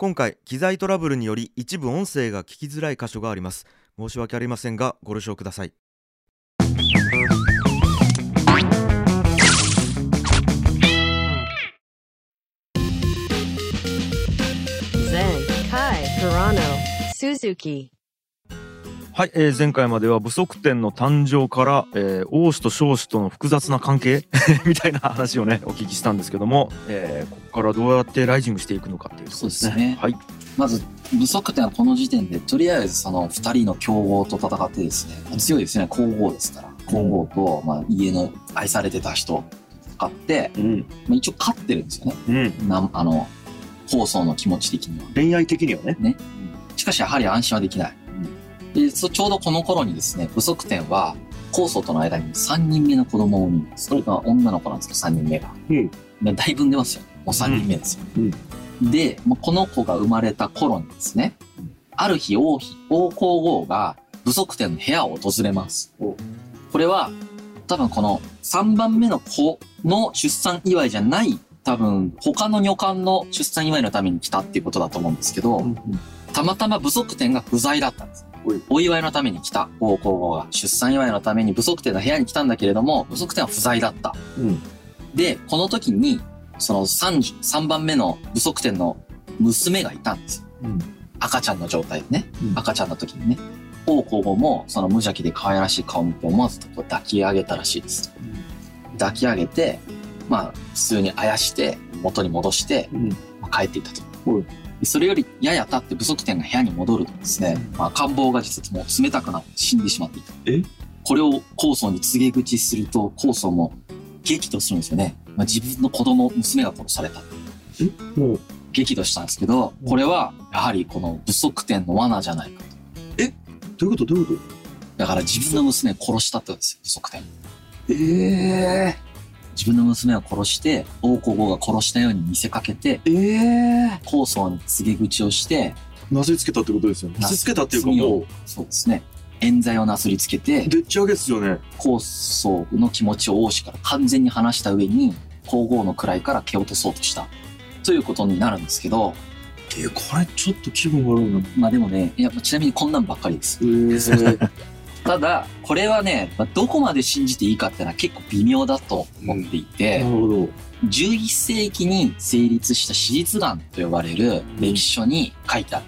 今回機材トラブルにより一部音声が聞きづらい箇所があります。申し訳ありませんがご了承ください。前回 Hirano Suzuki はい、えー前回までは不足点の誕生から、えー王子と少子との複雑な関係？みたいな話をねお聞きしたんですけども、えーここからどうやってライジングしていくのかっていうところですねそうですねはいまず、不足点はこの時点で、とりあえずその二人の競合と戦ってですね、強いですね、皇后ですから。皇后と、まあ、家の愛されてた人と戦って、うん。まあ、一応勝ってるんですよね。うん。なあの、放送の気持ち的には。恋愛的にはね。しかしやはり安心はできない。で、そちょうどこの頃にですね、不足点は、高祖との間に3人目の子供を産みます。それが女の子なんですけど、3人目が。うんでだいぶ産んでますよ。もう3人目ですよ。で、もうこの子が生まれた頃にですね、ある日王妃、王皇后が不足点の部屋を訪れます。おこれは、多分この3番目の子の出産祝いじゃない、多分他の女官の出産祝いのために来たっていうことだと思うんですけど、たまたま不足点が不在だったんですお祝いのために来た王皇后が出産祝いのために不足点の部屋に来たんだけれども、不足点は不在だった。うん。で、この時に、その30 3番目の不足点の娘がいたんですよ。うん。赤ちゃんの状態でね。うん赤ちゃんの時にね。王皇后もその無邪気で可愛らしい顔を見て思わずこう抱き上げたらしいです。抱き上げて、まあ普通にあやして元に戻して、帰っていったと。それよりやや経って不足点が部屋に戻るとですね、まあ官房が実はもう冷たくなって死んでしまっていた。え？これを高僧に告げ口すると、高僧も激怒するんですよね。まあ、自分の子供、娘が殺された。もう、激怒したんですけど、これはやはりこの不足点の罠じゃないかと。どういうこと？どういうこだから自分の娘を殺したってことですよ、不足点。とえ自分の娘を殺して、王皇后が殺したように見せかけて、えええ高僧に告げ口をして、なすりつけたってことですよね。なすりつけたっていうかもそうですね。冤罪をなすりつけてう、、でっち上げっすよね。高僧の気持ちを王子から完全に離した上に、皇后の位から蹴落とそうとした。ということになるんですけど、えー、これちょっと気分悪いな。まあでもね、いや、ちなみにこんなんばっかりです。えー、ただ、これはね、まあどこまで信じていいかっていうのは結構微妙だと思っていて、なるほど。11世紀に成立した史実眼と呼ばれる歴史書に書いてある。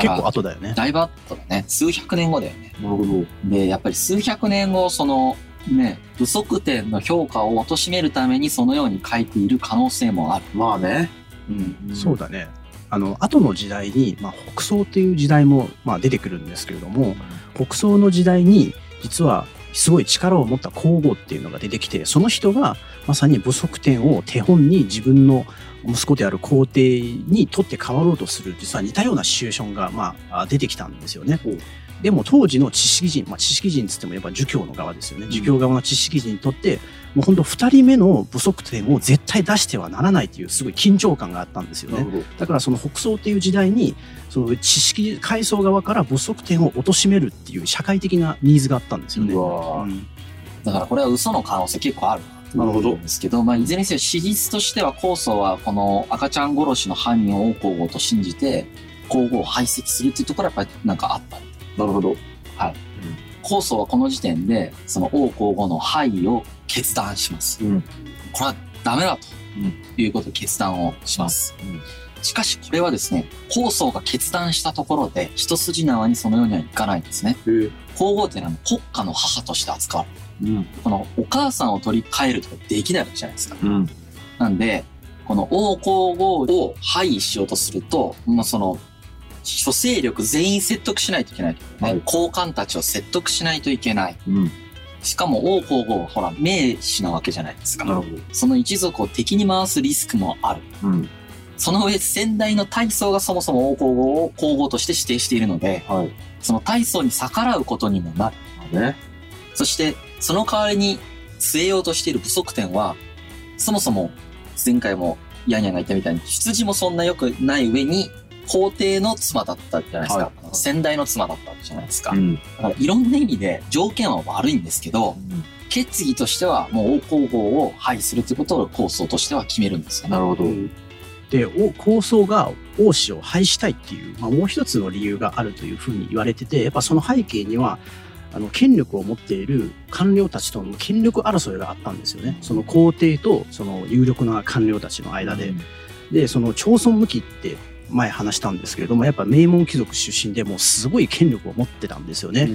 結構後だよね。だいぶ後だね。数百年後だよね。るほど。で、やっぱり数百年後、その、ね、不足点の評価を貶めるためにそのように書いている可能性もある。まあね。うん。そうだね。あの、後の時代に、まあ、北宋っていう時代も、まあ、出てくるんですけれども、北宋の時代に、実は、すごい力を持った皇后っていうのが出てきて、その人が、まさに武則天を手本に自分の息子である皇帝に取って代わろうとする、実は似たようなシチュエーションが、まあ、出てきたんですよねほう。でも当時の知識人、まあ、知識人つってもやっぱ儒教の側ですよね。儒教側の知識人にとって、もう本当二人目の不足点を絶対出してはならないっていうすごい緊張感があったんですよね。だからその北宋っていう時代に、その知識階層側から不足点を貶めるっていう社会的なニーズがあったんですよね。うんだからこれは嘘の可能性結構あるなるほどん。ですけど、まあ、いずれにせよ史実としては高祖はこの赤ちゃん殺しの犯人を王皇后と信じて皇后を排斥するっていうところはやっぱりなんかあった。なるほど。高祖はこの時点でその王皇后の廃を決断します。うん。これはダメだということで決断をします。うんしかしこれはですね、高祖が決断したところで一筋縄にそのようにはいかないんですね。えー、皇后っていうのは国家の母として扱われる。うん。このお母さんを取り替えるとかできないわけじゃないですか。うん。なんで、この王皇后を廃位しようとすると、まあ、その、諸勢力全員説得しないといけない、ねはい高官たちを説得しないといけない。うん。しかも王皇后はほら、名士なわけじゃないですか。その一族を敵に回すリスクもある。うん。その上、先代の大宗がそもそも王皇后を皇后として指定しているので、はい。その大宗に逆らうことにもなる。まあね。そして、その代わりに据えようとしている不足点は、そもそも前回もヤンヤンが言ったみたいに、出自もそんな良くない上に、皇帝の妻だったじゃないですか。はい先代の妻だったじゃないですか。ん。だからいろんな意味で条件は悪いんですけど、決議としてはもう王皇后を廃するということを構想としては決めるんですよね。なるほど。で、お構想が王子を廃したいっていう、まあ、もう一つの理由があるというふうに言われてて、やっぱその背景には、あの、権力を持っている官僚たちとの権力争いがあったんですよね。その皇帝とその有力な官僚たちの間で。で、その朝村向きって前話したんですけれども、やっぱ名門貴族出身でもうすごい権力を持ってたんですよね。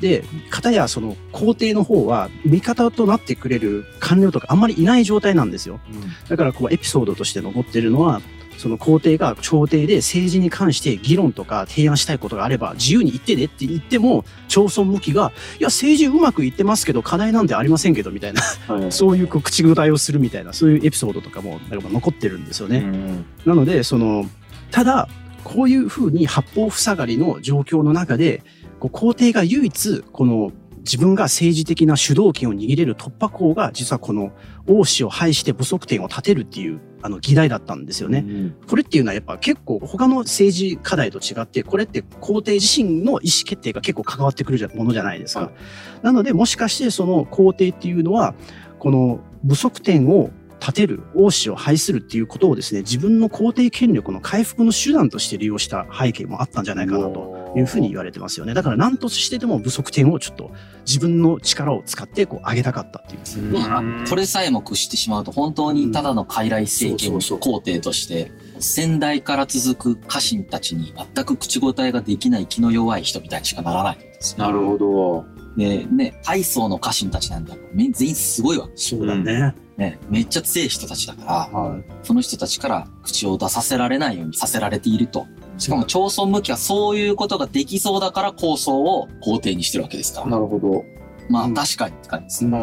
で、片やその皇帝の方は味方となってくれる官僚とかあんまりいない状態なんですよ。だからこうエピソードとして残ってるのは、その皇帝が朝廷で政治に関して議論とか提案したいことがあれば自由に言ってねって言っても、朝村向きが、いや政治うまくいってますけど課題なんてありませんけどみたいな、はい。そういうこう口答えをするみたいな、そういうエピソードとかもなんか残ってるんですよね。なので、その、ただ、こういうふうに八方塞がりの状況の中で、こう皇帝が唯一、この自分が政治的な主導権を握れる突破口が、実はこの王子を排して不足点を立てるっていう、あの議題だったんですよね。これっていうのはやっぱ結構他の政治課題と違って、これって皇帝自身の意思決定が結構関わってくるものじゃないですか。はいなので、もしかしてその皇帝っていうのは、この不足点を立てる、王子を排するっていうことをですね、自分の皇帝権力の回復の手段として利用した背景もあったんじゃないかなというふうに言われてますよね。だから何としてでも不足点をちょっと自分の力を使ってこう上げたかったっていう。まあ、これさえも屈してしまうと本当にただの傀儡政権うんそうそう皇帝として先代から続く家臣たちに全く口答えができない気の弱い人みたいにしかならないんですよ。なるほど。で、ね、大層の家臣たちなんだめ全員すごいわけ。そうだね。ね、めっちゃ強い人たちだから、はい。その人たちから口を出させられないようにさせられていると。しかも朝村向きはそういうことができそうだから構想を皇帝にしてるわけですから。なるほど。まあうん確かにって感じですね。う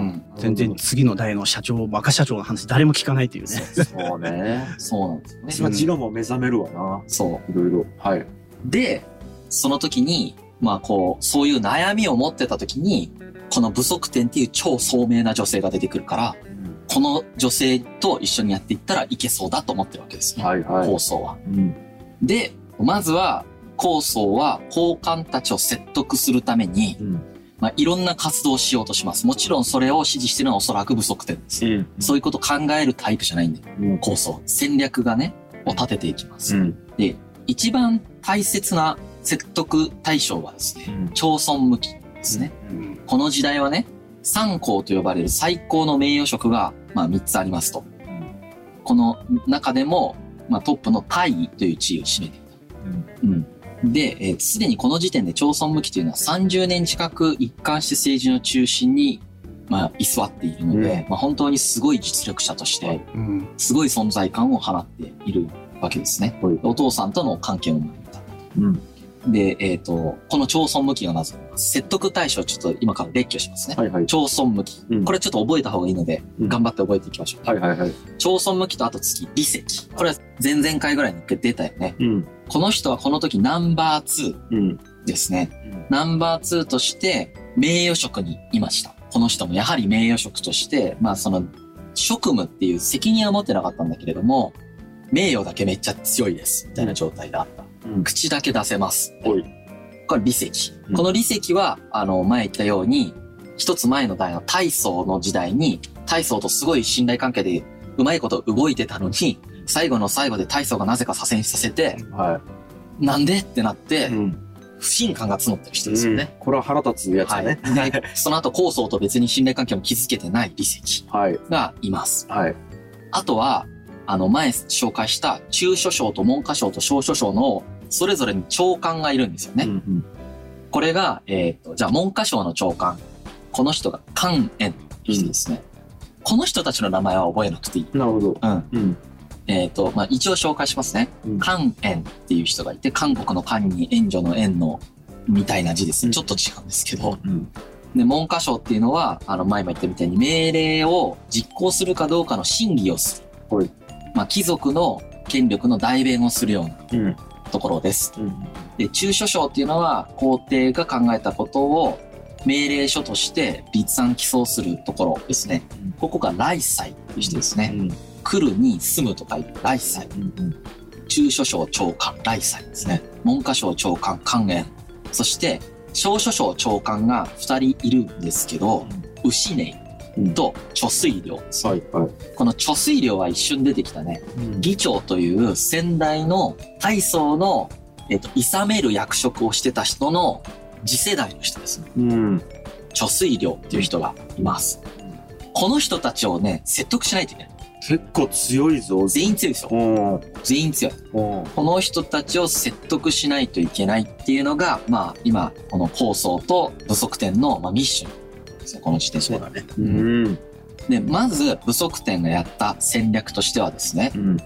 ん。全然次の代の社長、若社長の話誰も聞かないっていうね。そうね。そうなんですよね。それは自我も目覚めるわな。そう。いろいろ。はい。で、その時に、まあこう、そういう悩みを持ってた時に、この不足点っていう超聡明な女性が出てくるから、この女性と一緒にやっていったらいけそうだと思ってるわけですね。はいはい。構想は。うん。で、まずは、構想は高官たちを説得するために、うん。まあ、いろんな活動をしようとします。もちろんそれを指示してるのはおそらく不足点です。うん。そういうことを考えるタイプじゃないんで、うん。構想。戦略がね、を立てていきます。うん。で、一番大切な説得対象はですね、うん朝村向きですね。うんこの時代はね、三皇と呼ばれる最高の名誉職が、まあ、三つありますと。この中でも、まあ、トップの大位という地位を占めていた。うん。で、えーすでにこの時点で朝村向きというのは30年近く一貫して政治の中心に、まあ、居座っているので、うまあ、本当にすごい実力者として、うんすごい存在感を放っているわけですね。はいお父さんとの関係を学んだ。うん。で、えっ、と、この朝村向きがまず、説得対象をちょっと今から列挙しますね。はいはい。朝村向き。うんこれちょっと覚えた方がいいので、うん頑張って覚えていきましょう。はいはいはい。朝村向きとあと次、理石。これは前々回ぐらいに一回出たよね。うん。この人はこの時ナンバー2うん。ですね。うんナンバー2として名誉職にいました。この人もやはり名誉職として、まあその職務っていう責任は持ってなかったんだけれども、名誉だけめっちゃ強いです。みたいな状態であった。うん口だけ出せます。おい。これ理石。うんこの理石は、あの、前言ったように、一つ前の代の大宗の時代に、大宗とすごい信頼関係でうまいこと動いてたのに、最後の最後で大宗がなぜか左遷させて、はなんでってなってい。、ん。不信感が募ってる人ですよね。これは腹立つやつだね。はい。で、その後、高層と別に信頼関係も築けてない理石はい。がいます。はい。あとは、あの、前紹介した中書省と文科省と小書省のそれぞれに長官がいるんですよね。うんこれが、えっ、と、じゃあ文科省の長官。この人が関円という人ですね。この人たちの名前は覚えなくていい。うん。なるほど。うん。うん。えっ、と、まあ、一応紹介しますね。うん関円っていう人がいて、韓国の韓に援助の円のみたいな字ですね。うんちょっと違うんですけど。うん。で、文科省っていうのは、あの、前も言ったみたいに命令を実行するかどうかの審議をする。はいまあ、貴族の権力の代弁をするようなうん。ところです。うん。で、中書省っていうのは、皇帝が考えたことを命令書として立案起草するところですね。うんここが来祭という人ですね。うん。来るに住むと書いて来祭。うん。中書省長官来祭ですね。文科省長官関円。そして、小書省長官が二人いるんですけど、牛根うんと貯水量。はい。はい。この貯水量は一瞬出てきたね。議長という先代の大層の、えっと、諌める役職をしてた人の次世代の人ですね。うん。貯水量っていう人がいます。この人たちをね、説得しないといけない。結構強いぞ。全員強いですよ。うん。全員強い。うん。この人たちを説得しないといけないっていうのが、まあ今、この構想と不足点の、まあ、ミッションですね、この時点で。そうだね。うん。で、まず、不足点がやった戦略としてはですね、うん。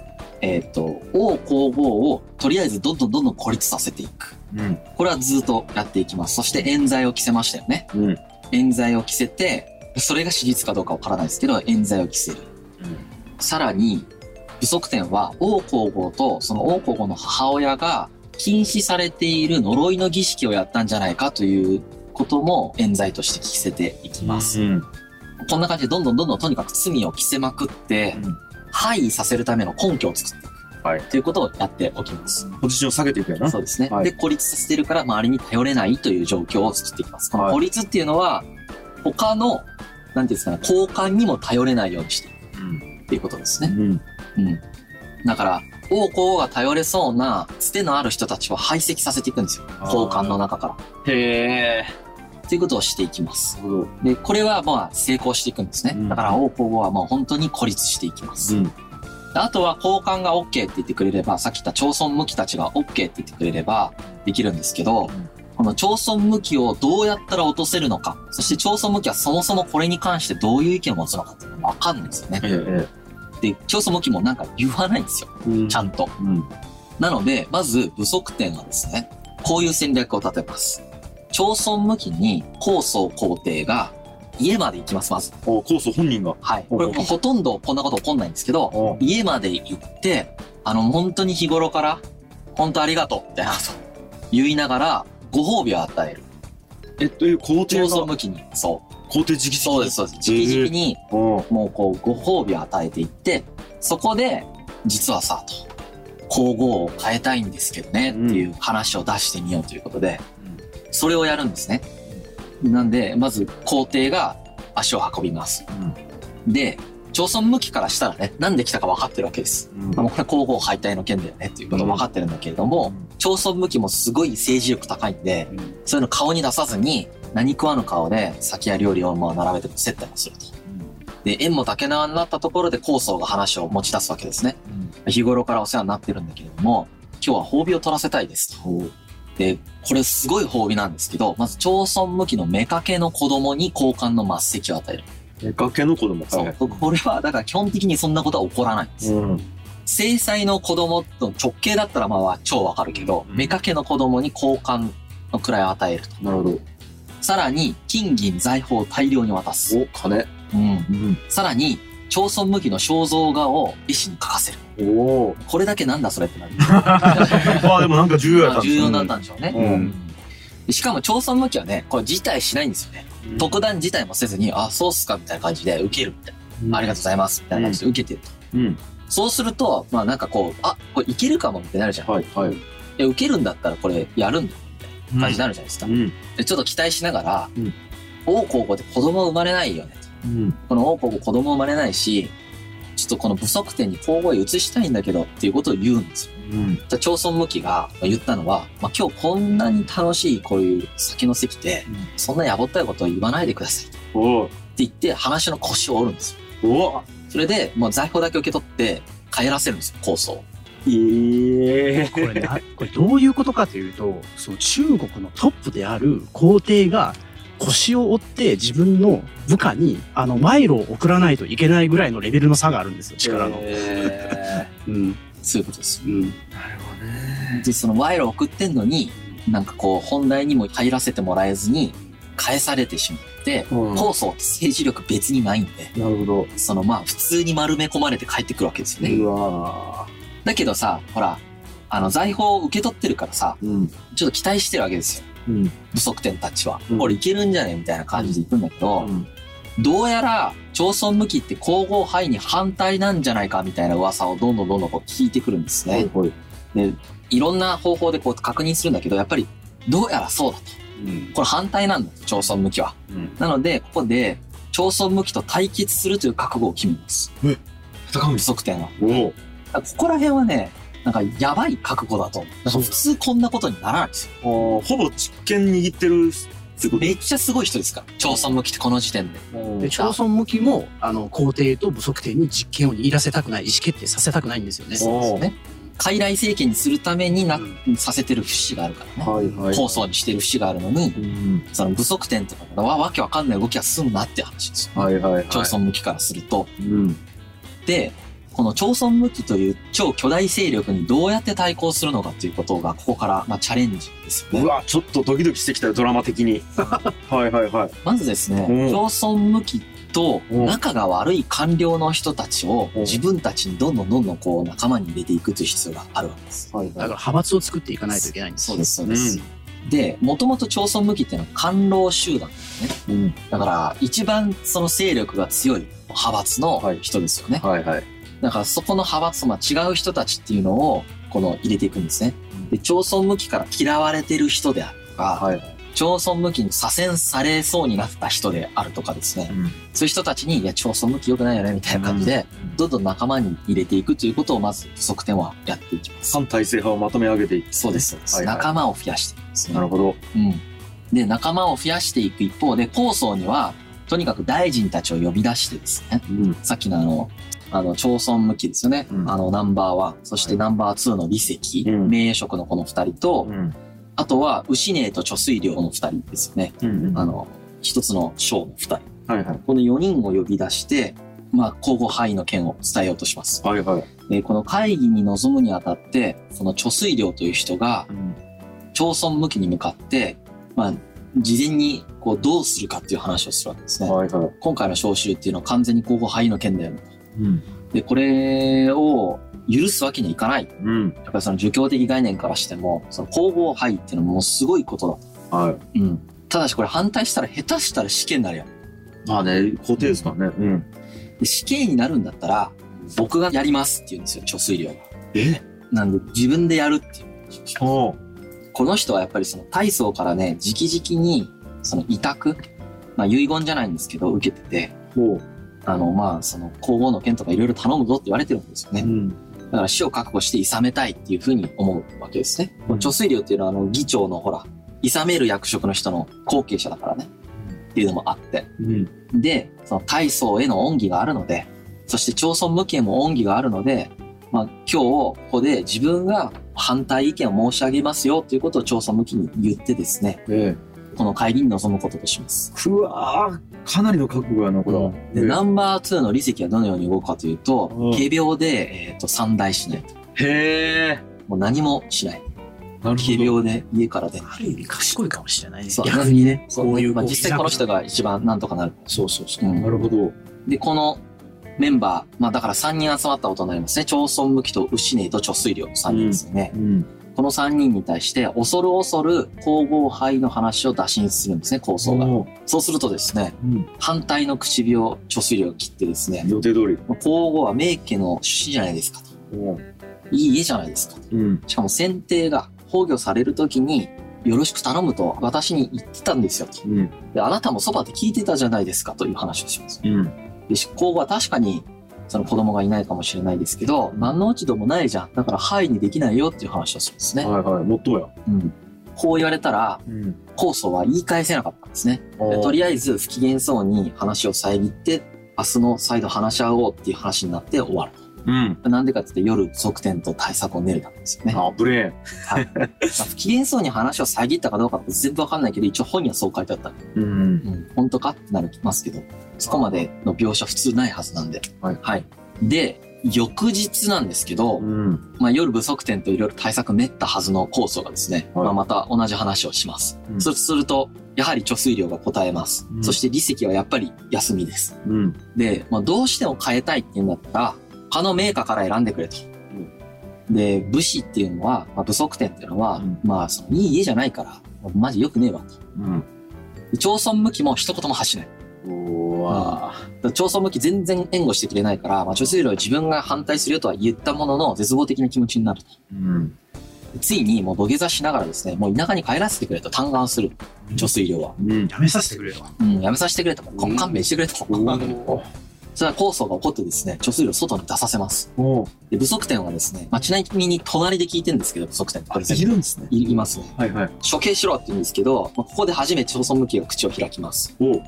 えっ、と、王皇后をとりあえずどんどんどんどん孤立させていく。うん。これはずっとやっていきます。そして冤罪を着せましたよね。うん。冤罪を着せて、それが史実かどうかわからないですけど、冤罪を着せる。さらに、不足点は王皇后とその王皇后の母親が禁止されている呪いの儀式をやったんじゃないかということも冤罪として着せていきます。うん。こんな感じでどんどんどんどんとにかく罪を着せまくって、うん廃位させるための根拠を作っていく。はいということをやっておきます。ポジションを下げていくよな。そうですね。はいで、孤立させてるから周りに頼れないという状況を作っていきます。このはい孤立っていうのは、他の、なんていうんですかね、交換にも頼れないようにしていくうん。っていうことですね。うん。うん。だから、王皇后が頼れそうな、つてのある人たちを排斥させていくんですよ。交換の中から。へえ。ということをしていきます。で、これはまあ成功していくんですね。うんだから王皇后はもう本当に孤立していきます。うん。であとは交換が OK って言ってくれれば、さっき言った町村向きたちが OK って言ってくれればできるんですけど、この町村向きをどうやったら落とせるのか、そして町村向きはそもそもこれに関してどういう意見を持つのかっていうのがわかんないんですよね。えで、町村向きもなんか言わないんですよ。え。うんちゃんと。うん。なので、まず不足点はですね、こういう戦略を立てます。町村向きに高層皇帝が家まで行きます、まず。お、コース本人が。はい。これおほとんどこんなこと起こんないんですけど、お家まで行って、あの、本当に日頃から、本当ありがとう、みたいなこと言いながら、ご褒美を与える。えっと、いう皇帝が、町村向きに。そう。皇帝直々そうです、そうです。直々に、おもうこう、ご褒美を与えていって、そこで、実はさ、と、皇后を変えたいんですけどね、っていう話を出してみようということで、それをやるんですね。なんで、まず、皇帝が足を運びます。で、町村向きからしたらね、なんで来たか分かってるわけです。うん。まあ、もうこれ皇后敗退の件だよねっていうこと分かってるんだけれども、町村向きもすごい政治力高いんで、そういうの顔に出さずに、何食わぬ顔で酒や料理をまあ並べて接待をすると。で、縁も竹縄になったところで高僧が話を持ち出すわけですね。日頃からお世話になってるんだけれども、今日は褒美を取らせたいですと。で、これすごい褒美なんですけど、まず町村向きの妾の子供に交換の末席を与える。え崖の子供か。そう。これは、だから基本的にそんなことは起こらないんです。うん。制裁の子供と直系だったらまあ超わかるけど、うん妾の子供に交換の位を与えると。なるほど。さらに、金銀財宝を大量に渡す。お、金。うん。うん。さらに、町村向きの肖像画を絵師に描かせる。おお。これだけなんだそれってなる。まあでもなんか重要やったんですよ重要だったんでしょうね。うんでしかも町村向きはね、これ辞退しないんですよね。特段辞退もせずに、あ、そうっすかみたいな感じで受けるみたいな。ありがとうございますみたいな感じで受けてると。うん。そうすると、まあなんかこう、あ、これいけるかもってなるじゃん。はい、はい。いや、受けるんだったらこれやるんだみたいな感じになるじゃないですか。うん。でちょっと期待しながら、うん王皇后で子供生まれないよねと。うん。この王皇后子供生まれないし、ちょっとこの不足点に皇后へ移したいんだけどっていうことを言うんですよ。うん。じゃあ、町村向きが言ったのは、まあ、今日こんなに楽しいこういう酒の席で、そんなやぼったいことを言わないでくださいって。言って話の腰を折るんですよ。おそれで、もう財宝だけ受け取って帰らせるんですよ、構想を。ええ。これね、あこれどういうことかというと、その中国のトップである皇帝が腰を折って自分の部下にあの賄賂を送らないといけないぐらいのレベルの差があるんですよ、力の。え うん。そういうことです。うん。なるほどね。で、その賄賂を送ってんのに、なんかこう、本題にも入らせてもらえずに、返されてしまって、うん構想って政治力別にないんで、なるほど。そのまあ普通に丸め込まれて帰ってくるわけですよね。うわだけどさ、ほら、あの財宝を受け取ってるからさ、ーうん。ちょっと期待してるわけですよ。うん。不足点たちは。うんこれいけるんじゃねみたいな感じで行くんだけど、うん。どうやら、町村向きって皇后杯に反対なんじゃないかみたいな噂をどんどんどんどんこう聞いてくるんですね。はい。で、いろんな方法でこう確認するんだけど、やっぱり、どうやらそうだと。うん。これ反対なんだと、町村向きは。うん。なので、ここで、町朝鮮向きと対決するという覚悟を決めます。戦うん不足点は。ここら辺はね、なんかやばい覚悟だと思う。なんか普通こんなことにならないんですよ。ほぼ実権握ってるってことめっちゃすごい人ですから。朝鮮向きってこの時点で。で、朝鮮向きも、あの、皇帝と武則帝に実権を握らせたくない、意思決定させたくないんですよね。そうですね。傀儡政権にするためにな、させてる節があるからね。はいはい。構想にしてる節があるのに、うん。その不足点とかがわわけわかんない動きはすんなって話ですよ。はいはいはい。朝鮮向きからすると。うん。で、この朝鮮向きという超巨大勢力にどうやって対抗するのかということが、ここから、まあ、チャレンジですよね。うわ、ちょっとドキドキしてきたよ、ドラマ的に。はいはいはい。まずですね、うん朝鮮向きとうん仲が悪い官僚の人たちをうん自分たちにどんどんどんどんこう仲間に入れていくという必要があるわけです。はいだから派閥を作っていかないといけないんですよそうです、そうです。で、もともと朝鮮向きっていうのは官僚集団ですね。うん。だから、一番その勢力が強い派閥の人ですよね。はいはい。だからそこの派閥、まあ、違う人たちっていうのを、この入れていくんですね。で、朝鮮向きから嫌われてる人であるとか、はい。朝鮮向きに左遷されそうになった人であるとかですね。うん。そういう人たちに、いや、朝鮮向き良くないよね、みたいな感じで、どんどん仲間に入れていくということを、まず、不足点はやっていきます。反体制派をまとめ上げていく。そうです、そうです。はいはい仲間を増やしていくんですね。なるほど。うん。で、仲間を増やしていく一方で、構想には、とにかく大臣たちを呼び出してですね、うん。さっきのあの、あの、朝鮮向きですよね。うんあの、ナンバーワン、そしてナンバーツーの李石、うん名職のこの二人と、うん。あとは、牛寧と貯水量の二人ですよね。うん。あの、一つの章の二人。はいはい。この4人を呼び出して、まあ、皇后範囲の件を伝えようとします。はいはい。で、この会議に臨むにあたって、その貯水量という人が、うん。朝鮮向きに向かって、まあ、事前に、こう、どうするかっていう話をするわけですね。はいはい。今回の招集っていうのは完全に皇后範囲の件だよ。うん。で、これを許すわけにはいかない。うん。やっぱりその儒教的概念からしても、その皇后範囲っていうのはもうすごいことだ。はい。うん。ただしこれ反対したら下手したら死刑になるよ。まあね、固定ですからね。うん。で死刑になるんだったら、僕がやりますって言うんですよ、貯水量が。え？なんで自分でやるっていう。おこの人はやっぱりその大層からね、直々に、その委託、まあ遺言じゃないんですけど、受けてて。あの、まあ、その皇后の件とかいろいろ頼むぞって言われてるんですよね。ん。だから死を覚悟して諌めたいっていうふうに思うわけですね。うん貯水量っていうのはあの議長のほら、諌める役職の人の後継者だからね。っていうのもあって。うん。で、その大層への恩義があるので、そして町村向けへも恩義があるので、まあ今日ここで自分が反対意見を申し上げますよということを町村向きに言ってですね、えこの会議に臨むこととします。え。うわーかなりの覚悟やな、これは。で、ナンバー2の李石はどのように動くかというとうん、軽病で、えっ、と、三代しないと。へえ。もう何もしない。なる軽病で家から出ない。ある意味賢いかもしれないね。そう逆にね、そうこういう。まあ、実際この人が一番なんとかなる。そうそうそう。うんなるほど。で、このメンバー、まあだから3人集まったことになりますね。町村向きと牛根と貯水量の3人ですよね。うん。この3人に対して、恐る恐る皇后杯の話を打診するんですね、構想が。そうするとですね、うん。反対の唇を貯水量が切ってですね、予定通り。皇后は名家の出身じゃないですかと。いい家じゃないですかと。うん。しかも先帝が崩御されるときに、よろしく頼むと私に言ってたんですよと。うん。で、あなたもそばで聞いてたじゃないですかという話をします。うん。で、執行後は確かに、その子供がいないかもしれないですけど、何の落ち度もないじゃん。だから、範囲にできないよっていう話をするんですね。はいはい。もっとや。うん。こう言われたら、うん。控訴は言い返せなかったんですね。でとりあえず、不機嫌そうに話を遮って、明日の再度話し合おうっていう話になって終わる。うん。なんでかって言って夜、側転と対策を練るためですよね。あ、ブレーン。はい まあ不機嫌そうに話を遮ったかどうかって全部わかんないけど、一応本にはそう書いてあった。うん。うん、本当かってなりますけど、そこまでの描写普通ないはずなんで。はいで、翌日なんですけど、うん。まあ、夜不足点といろいろ対策練ったはずの構想がですね、はいまあ、また同じ話をします。うんそうすると、やはり貯水量が答えます。うんそして利石はやっぱり休みです。うん。で、まあ、どうしても変えたいっていうんだったら、他のメーカーから選んでくれと。で、武士っていうのは、まあ、不足点っていうのは、うんまあ、そのいい家じゃないから、マジ良くねえわと。うん。で町村向きも一言も発しない。うわだから町村向き全然援護してくれないから、まあ、貯水量は自分が反対するよとは言ったものの絶望的な気持ちになると。うん。ついにもう土下座しながらですね、もう田舎に帰らせてくれと嘆願する。貯水量は。うん。やめさせてくれと。うん、やめさせてくれと。うん勘弁してくれと。それは酵素が起こってですね、貯水量を外に出させます。おで、不足点はですね、まあ、ちなみに隣で聞いてるんですけど、不足点っているんですね。いいますね。はいはい。処刑しろって言うんですけど、まあ、ここで初めて朝村向きが口を開きます。お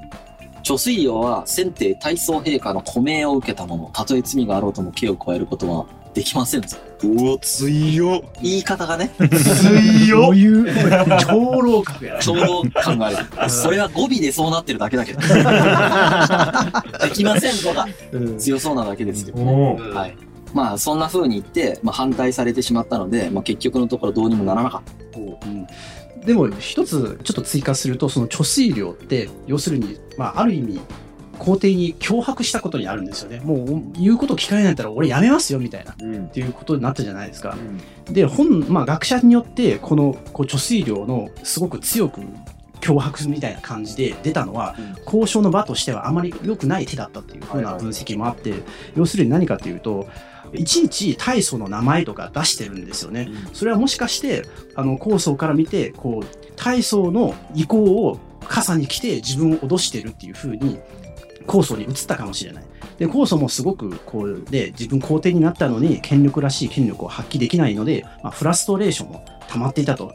貯水量は先帝大宗陛下の古命を受けたもの。たとえ罪があろうとも刑を加えることはできませんぞ。お強言い方がね、強そういう、長老格やな。ちょうど考える。それは語尾でそうなってるだけだけど。できませんとかうん強そうなだけですよ。おはい。まあそんな風に言って、まあ、反対されてしまったので、まあ、結局のところどうにもならなかった。うんでも一つちょっと追加するとその貯水量って要するに、まあ、ある意味皇帝に脅迫したことにあるんですよね。もう言うこと聞かれないんだったら俺やめますよみたいな。っうん。ていうことになったじゃないですか。で本、まあ、学者によってこのこう貯水量のすごく強く脅迫みたいな感じで出たのは、うん。交渉の場としてはあまり良くない手だったっていうふうな分析もあって、要するに何かというといちいち大祖の名前とか出してるんですよね。それはもしかしてあの高層から見てこう大層の意向を傘に来て自分を脅してるっていう風に酵素に移ったかもしれない。で酵素もすごくこうで自分皇帝になったのに権力らしい権力を発揮できないので、まあ、フラストレーションも溜まっていたと。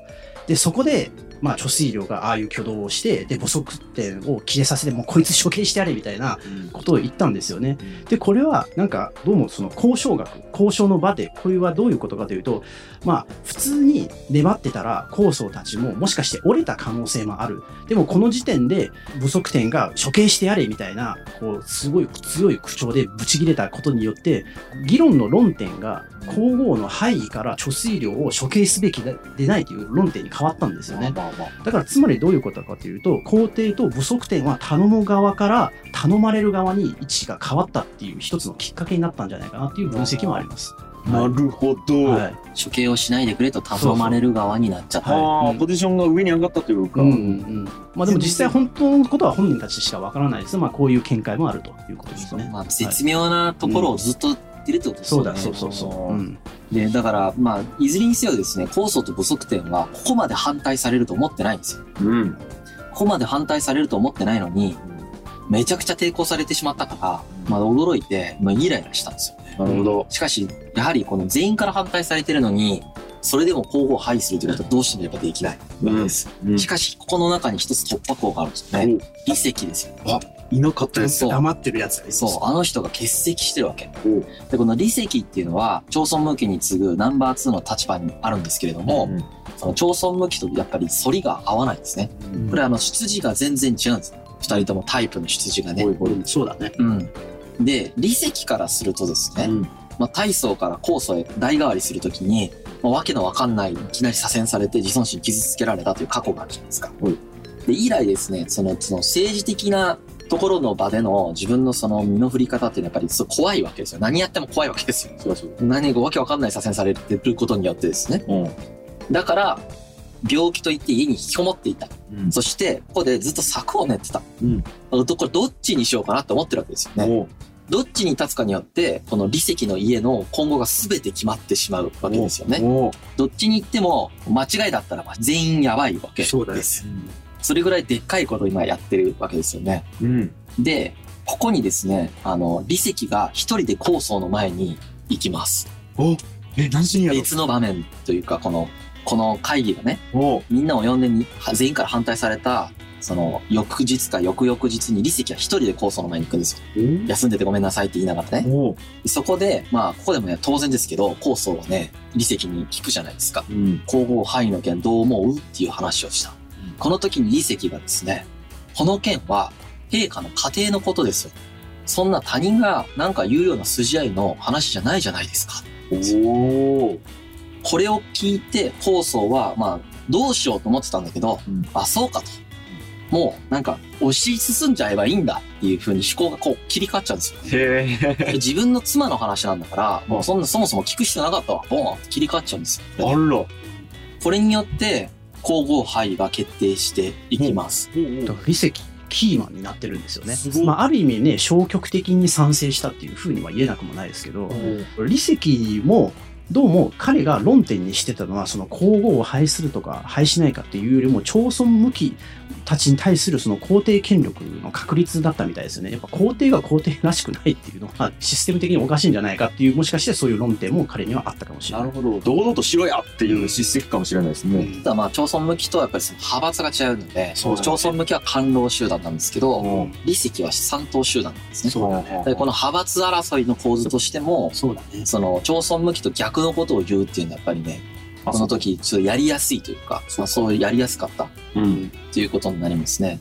でそこでまあ、貯水量がああいう挙動をして、で、母足点を切れさせて、もうこいつ処刑してやれみたいなことを言ったんですよね。で、これはなんかどうもその交渉学、交渉の場で、これはどういうことかというと、まあ、普通に粘ってたら、高層たちももしかして折れた可能性もある。でもこの時点で不足点が処刑してやれみたいな、こう、すごい強い口調でブチ切れたことによって、議論の論点が皇后の廃位から貯水量を処刑すべきでないという論点に変わったんですよね。まあまあ。だからつまりどういうことかというと皇帝と不足点は頼む側から頼まれる側に位置が変わったっていう一つのきっかけになったんじゃないかなっていう分析もあります。なるほど。はい、処刑をしないでくれと頼まれる側になっちゃった。ああ、うんポジションが上に上がったというか。うんうんうんまあでも実際本当のことは本人たちしかわからないです。まあこういう見解もあるということですね。まあ、絶妙なところをずっと言ってるってことですよね。そうだ、そうそうそう。うんで、だから、まあ、いずれにせよですね、酵素と不足点は、ここまで反対されると思ってないんですよ。うん。ここまで反対されると思ってないのに、めちゃくちゃ抵抗されてしまったから、まあ、驚いて、まあ、イライラしたんですよね。なるほど。しかし、やはりこの全員から反対されてるのに、それでも皇后を廃するということはどうしてもやっぱできないわけです。うんしかし、ここの中に一つ突破口があるんですよね。理石ですよ。いなかったやつ。黙ってるやつがいそう、あの人が欠席してるわけ。で、この理石っていうのは、町村向きに次ぐナンバー2の立場にあるんですけれども、うんその町村向きとやっぱり反りが合わないんですね。これあの出自が全然違うんです。二人ともタイプの出自がね。そうだね。うん。で、理石からするとですね、うんまあ、大層から高層へ代替わりするときに、まあ、わけのわかんない、いきなり左遷されて自尊心傷つけられたという過去があるじゃないですか。はいで、以来ですね、その、その政治的なところの場での自分のその身の振り方っていうのはやっぱりすごい怖いわけですよ。何やっても怖いわけですよ。そうそう。何かわけわかんない左遷されてることによってですね。うん。だから、病気と言って家に引きこもっていた。うんそして、ここでずっと策を練ってた。うんどこれどっちにしようかなって思ってるわけですよね。どっちに立つかによって、この利石の家の今後が全て決まってしまうわけですよね。どっちに行っても、間違いだったらまあ全員やばいわけです。そうだよそれぐらいでっかいことを今やってるわけですよね。うん。で、ここにですね、あの、利石が一人で高層の前に行きます。え、何時にや別の場面というか、この、この会議がね、みんなを呼んでに、は全員から反対された、その、翌日か翌々日に利石は一人で高層の前に行くんですよ。休んでてごめんなさいって言いながらね。そこで、まあ、ここでもね、当然ですけど、高層はね、利石に聞くじゃないですか。うん。皇后範囲の件どう思う？っていう話をした。この時に利石がですね、この件は、陛下の家庭のことですよ。そんな他人がなんか言うような筋合いの話じゃないじゃないですか。おお。これを聞いて、高層は、まあ、どうしようと思ってたんだけど、うんあ、そうかと。もう、なんか、押し進んじゃえばいいんだっていう風に思考がこう切り替わっちゃうんですよ。へえ。自分の妻の話なんだから、もうそんな、そもそも聞く必要なかったわ。ボーンって切り替わっちゃうんですよ。あら。これによって、皇后杯が決定していきます。だから利石キーマンになってるんですよね。まあ、ある意味ね、消極的に賛成したっていうふうには言えなくもないですけど、利石もどうも彼が論点にしてたのは、その皇后を廃するとか廃しないかっていうよりも、朝村向きたちに対するその皇帝権力の確立だったみたいですよね。やっぱ皇帝が皇帝らしくないっていうのは、システム的におかしいんじゃないかっていう、もしかしてそういう論点も彼にはあったかもしれない。なるほど堂々としろやっていう叱責かもしれないですね、ただまあ、朝鮮向きとはやっぱりその派閥が違うので、そうだね朝鮮向きは官僚集団なんですけど、うん李石は三党集団なんですね。そうだね。でこの派閥争いの構図としても、そうだね。その、朝鮮向きと逆のことを言うっていうのはやっぱりね、あこの時、ちょっとやりやすいというか、まあそうやりやすかったっうんていうことになりますね。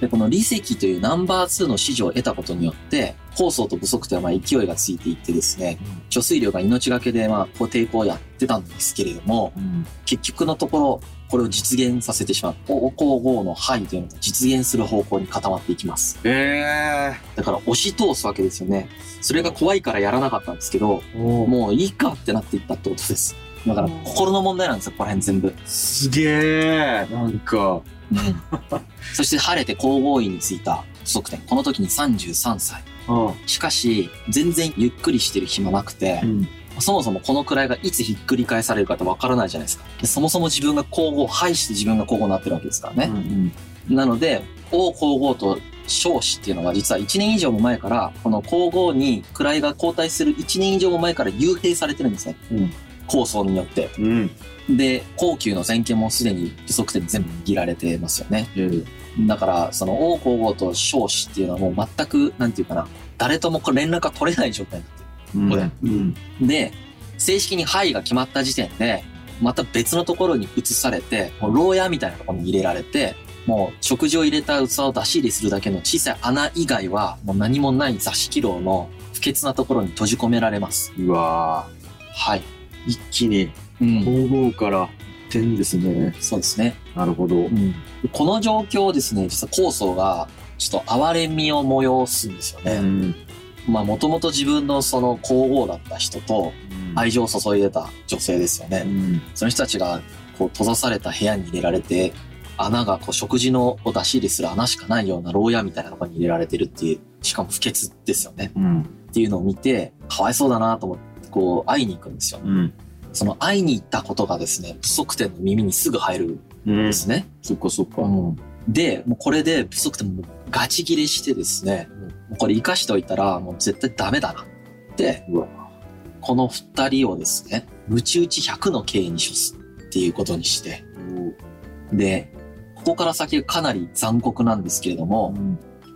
で、この李石というナンバー2の支持を得たことによって、高層と不足とはまあ勢いがついていってですね、貯水量が命がけでまあこう抵抗をやってたんですけれども、うん結局のところ、これを実現させてしまう。王皇后の範囲というのが実現する方向に固まっていきます。えだから押し通すわけですよね。それが怖いからやらなかったんですけど、もういいかってなっていったってことです。だから心の問題なんですよ、ここら辺全部。うすげえなんか そして晴れて皇后院に着いた不足点。この時に33歳。あしかし、全然ゆっくりしてる暇なくて、うんそもそもこの位がいつひっくり返されるかってわからないじゃないですか。でそもそも自分が皇后を排して自分が皇后になってるわけですからね。うんなので、王皇后と少子っていうのが実は1年以上も前から、この皇后に位が交代する1年以上も前から幽閉されてるんですね。うん構想によって。うんで、皇宮の全権もすでに不足点に全部握られてますよね。ええだから、その王皇后と少子っていうのはもう全く、なんていうかな、誰とも連絡が取れない状態になってうんこれうんる。で、正式に範囲が決まった時点で、また別のところに移されて、もう牢屋みたいなところに入れられて、もう食事を入れた器を出し入れするだけの小さい穴以外は、もう何もない座敷牢の不潔なところに閉じ込められます。うわはい。ー一気にうん。皇后から点ですねそうですね。なるほどこの状況をですね、実は高僧が、ちょっと哀れみを催すんですよね。んまあ、もともと自分のその皇后だった人と愛情を注いでた女性ですよね。うんその人たちが、こう、閉ざされた部屋に入れられて、穴が、こう、食事のを出し入れする穴しかないような牢屋みたいなところに入れられてるっていう、しかも不潔ですよね。うんっていうのを見て、かわいそうだなと思って、こう、会いに行くんですよ。うん。その会いに行ったことがですね、不足点の耳にすぐ入るんうんですね。そっかそっか。で、もうこれで不足点もガチ切れしてですね、もうこれ生かしておいたらもう絶対ダメだなってこの二人をですね、ムチ打ち100の刑に処すっていうことにして、で、ここから先がかなり残酷なんですけれども、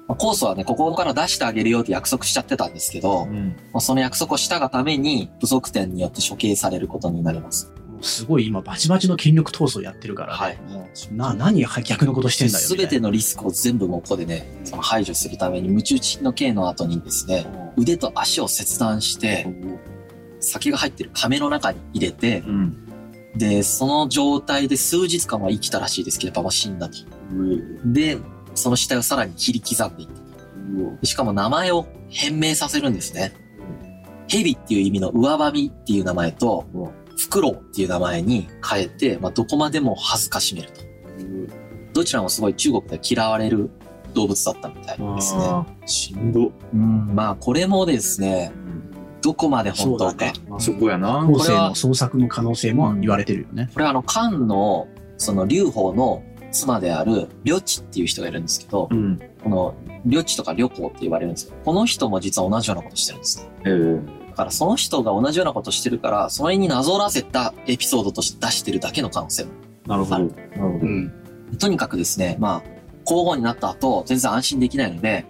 まあ、コースはね、ここから出してあげるよって約束しちゃってたんですけど、まあ、その約束をしたがために、不足点によって処刑されることになります。すごい今バチバチの権力闘争やってるから、ね、はいもうな、何が逆のことしてんだよ。すべてのリスクを全部もうここでね、その排除するために、ムチ打ちの刑の後にですね、腕と足を切断して、酒が入ってる亀の中に入れて、うんで、その状態で数日間は生きたらしいですけど、やっぱ死んだと。で、その死体をさらに切り刻んでいった。しかも名前を変名させるんですね。蛇っていう意味の上ばみっていう名前と、フクロウっていう名前に変えて、まあ、どこまでも恥ずかしめると。どちらもすごい中国で嫌われる動物だったみたいですね。しんど。うん、まあ、これもですね、どこまで本当か。そね。そこやな。後世の創作の可能性も言われてるよね。これはあの、漢の、その、劉邦の妻である、呂地っていう人がいるんですけど、うんこの、呂地とか呂公って言われるんですけど、この人も実は同じようなことしてるんですね。ええだからその人が同じようなことしてるから、それになぞらせたエピソードとして出してるだけの可能性も。なるほどなるほどん。とにかくですね、まあ、皇后になった後、全然安心できないので、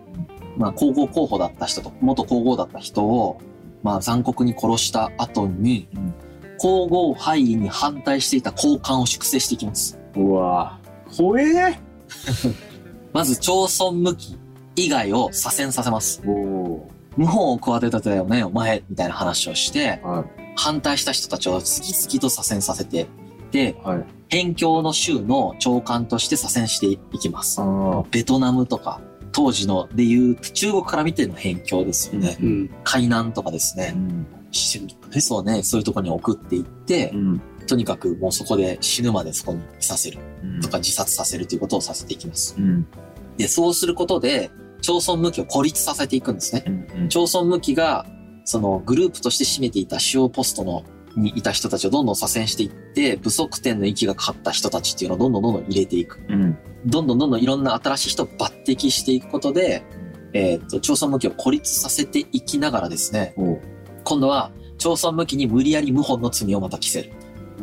まあ、皇后候補だった人と、元皇后だった人を、まあ、残酷に殺した後に、皇后廃位に反対していた高官を粛清していきます。うわ怖え まず、朝村向き以外を左遷させます。お謀反を企てたよね、お前、みたいな話をして、は反対した人たちを次々と左遷させていって、いはい辺境の州の長官として左遷していきます。あベトナムとか、当時のでいう中国から見ての辺境ですよね。うん。海南とかですね。自然とかね、そうね、そういうところに送っていって、うんとにかくもうそこで死ぬまでそこにいさせるうんとか自殺させるということをさせていきます。うんで、そうすることで、町村向きを孤立させていくんですね。うん町村向きが、そのグループとして占めていた主要ポストのにいた人たちをどんどん左遷していって、不足点の息がかかった人たちっていうのをどんどんどんどん入れていく。うん。どんどんどんどんいろんな新しい人を抜擢していくことで、えっ、と、朝鮮向きを孤立させていきながらですね、今度は朝鮮向きに無理やり謀反の罪をまた着せる。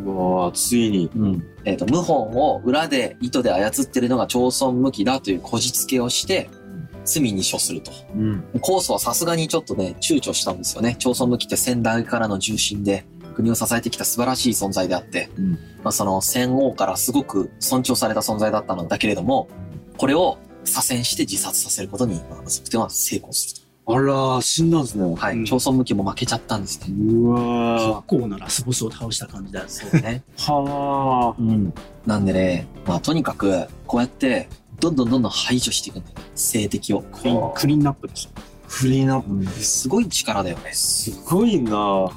うわーついに。うん。えっ、と、謀反を裏で糸で操ってるのが朝鮮向きだというこじつけをして、罪に処すると。うん。コースはさすがにちょっとね、躊躇したんですよね。朝鮮向きって先代からの重臣で、国を支えてきた素晴らしい存在であって、うんまあ、その戦王からすごく尊重された存在だったのだけれども、これを左遷して自殺させることに、まあ、側転は成功するあらー、死んだんですね。と。はい。うん朝鮮向きも負けちゃったんですね。うわ結構なラスボスを倒した感じだよね。そうね。ー。はうん。なんでね、まあとにかく、こうやって、どんどんどんどん排除していくんだよね。性的を。クリーンクリーンナップです。ー。クリーンアップ。すごい力だよね。すごいなも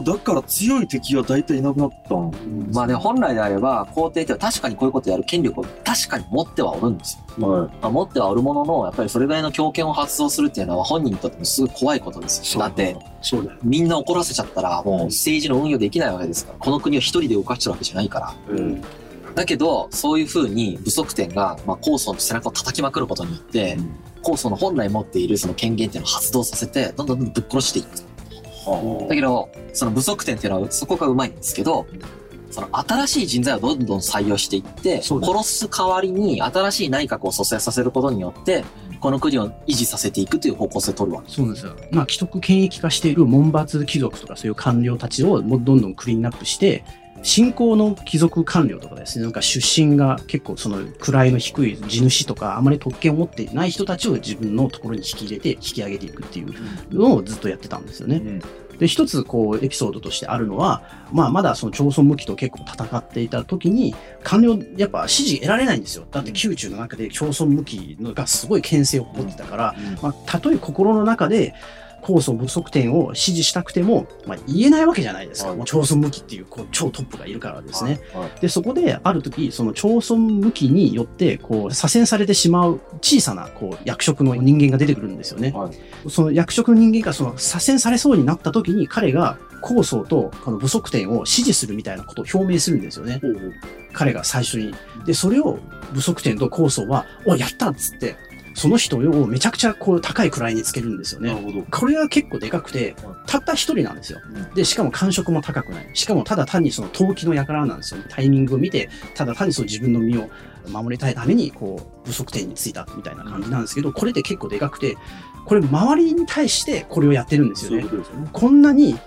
うだから強い敵は大体いなくなったん？まあね、本来であれば、皇帝って確かにこういうことやる権力を確かに持ってはおるんですよ。はい。まあ、持ってはおるものの、やっぱりそれぐらいの強権を発動するっていうのは本人にとってもすごい怖いことですよ。だって、そうだよ。みんな怒らせちゃったら、もう政治の運用できないわけですから、この国を一人で動かしてるわけじゃないから。うん。だけど、そういう風に不足点が、まあ、高層の背中を叩きまくることによって、高層の本来持っているその権限っていうのを発動させて、どんどんどんどんぶっ殺していく。はだけど、その不足点っていうのはそこがうまいんですけど、その新しい人材をどんどん採用していって、殺す代わりに新しい内閣を蘇生させることによって、この国を維持させていくという方向性を取るわけ。そうですよ。まあ、既得権益化している門閥貴族とかそういう官僚たちをどんどんクリーンナップして、信仰の貴族官僚とかですね、なんか出身が結構その位の低い地主とか、あまり特権を持っていない人たちを自分のところに引き入れて引き上げていくっていうのをずっとやってたんですよね。うんで、一つこうエピソードとしてあるのは、まあまだその朝鮮向きと結構戦っていた時に、官僚やっぱ支持得られないんですよ。だって宮中の中で朝鮮向きのがすごい牽制を誇ってたから、まあ、たとえ心の中で高層不足点を支持したくても、まあ、言えないわけじゃないですか。はいもう朝鮮向きっていうこう超トップがいるからですね。はい。で、そこである時、その朝鮮向きによって、こう、左遷されてしまう小さな、こう、役職の人間が出てくるんですよね。はい。その役職の人間がその左遷されそうになった時に、彼が高層とこの不足点を支持するみたいなことを表明するんですよね。彼が最初に。で、それを不足点と高層は、おやったっつって、その人をめちゃくちゃこう高い位につけるんですよね。これが結構でかくて、たった一人なんですよ。で、しかも感触も高くない。しかもただ単にその投機の輩なんですよね。タイミングを見て、ただ単にその自分の身を守りたいために、こう、不足点についたみたいな感じなんですけど、これって結構でかくて、これ周りに対してこれをやってるんですよねそういう。こね。こんなに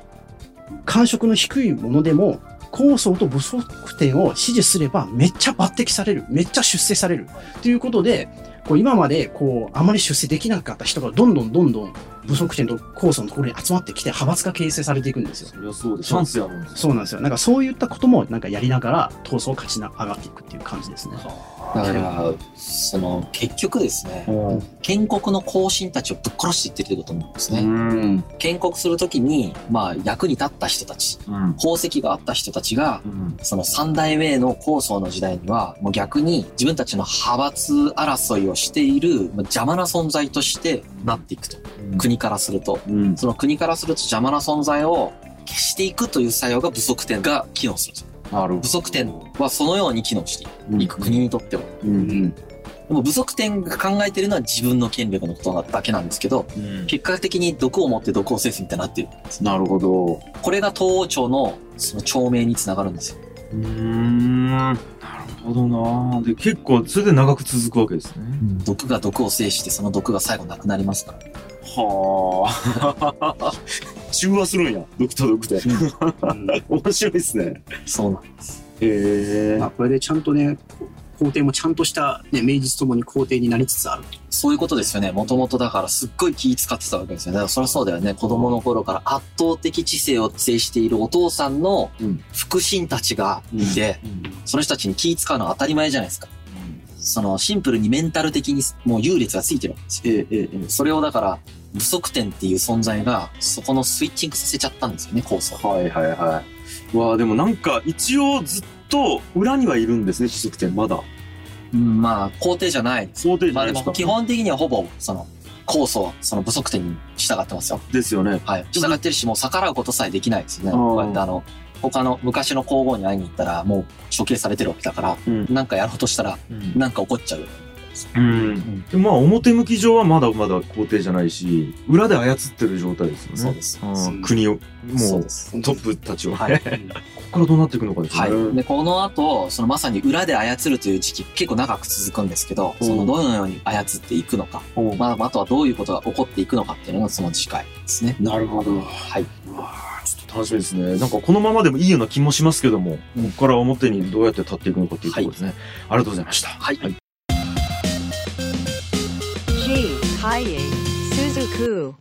感触の低いものでも、高層と不足点を支持すればめっちゃ抜擢される。めっちゃ出世される。ということで、こう今までこうあまり出世できなかった人がどんどんどんどん不足点と高層のところに集まってきて派閥が形成されていくんですよ。そりゃそうです。チャンスやもん。そうなんですよ。なんかそういったこともなんかやりながら闘争を勝ちな上がっていくっていう感じですね。だから、その、結局ですね、うん。建国の後進たちをぶっ殺していってると思うんですね。うん。建国するときに、まあ、役に立った人たち、うん。功績があった人たちが、うん。その三代目の構想の時代には、もう逆に自分たちの派閥争いをしているまあ邪魔な存在としてなっていくと。国からすると。うん。その国からすると邪魔な存在を消していくという作用が不足点が機能するんですよ。なるほ不足点はそのように機能していく、国にとっては。ど。うん。でも不足点が考えてるのは自分の権力のことだけなんですけど、うん。結果的に毒を持って毒を制すみたいになってる。なるほど。これが東王朝のその長命につながるんですよ。うーん。なるほどな。で、結構、それで長く続くわけですね。毒が毒を制してその毒が最後なくなりますから。はあ。中和するんや。毒と毒で。面白いですね。そうなんへえまあ、。これでちゃんとね、皇帝もちゃんとした、ね、名実ともに皇帝になりつつある。そういうことですよね。もともとだからすっごい気使ってたわけですよね。だからそりゃそうだよね。子供の頃から圧倒的知性を制しているお父さんのうん腹心たちがいて、その人たちに気使うのは当たり前じゃないですか。そのシンプルにメンタル的にもう優劣がついてるわけですよ。ええええそれをだから、不足点っていう存在が、そこのスイッチングさせちゃったんですよね、構想。はいはいはわあ、でもなんか、一応ずっと裏にはいるんですね、不足点。まだ。うん、まあ、肯定じゃないです。想定じまあでゃないですか。も基本的にはほぼ、その、構想、その不足点に従ってますよ。ですよね。はい。従ってるし、もう逆らうことさえできないですよね。うんこうやってあの、他の昔の皇后に会いに行ったらもう処刑されてるわけだから、うんなんかやろうとしたらなんか怒っちゃう。うん。でまあ表向き上はまだまだ皇帝じゃないし、裏で操ってる状態ですよね。そうです。うん国を、もう。トップたちをね。はい。ここからどうなっていくのかですね。はい。で、この後、そのまさに裏で操るという時期結構長く続くんですけど、そのどのように操っていくのか、おまあ、あとはどういうことが起こっていくのかっていうのがその次回ですね。なるほど。はい。ちょっと楽しみですね。なんかこのままでもいいような気もしますけども、ここから表にどうやって立っていくのかっていうところですね。ありがとうございました。はい。G. Haye, Suzuku.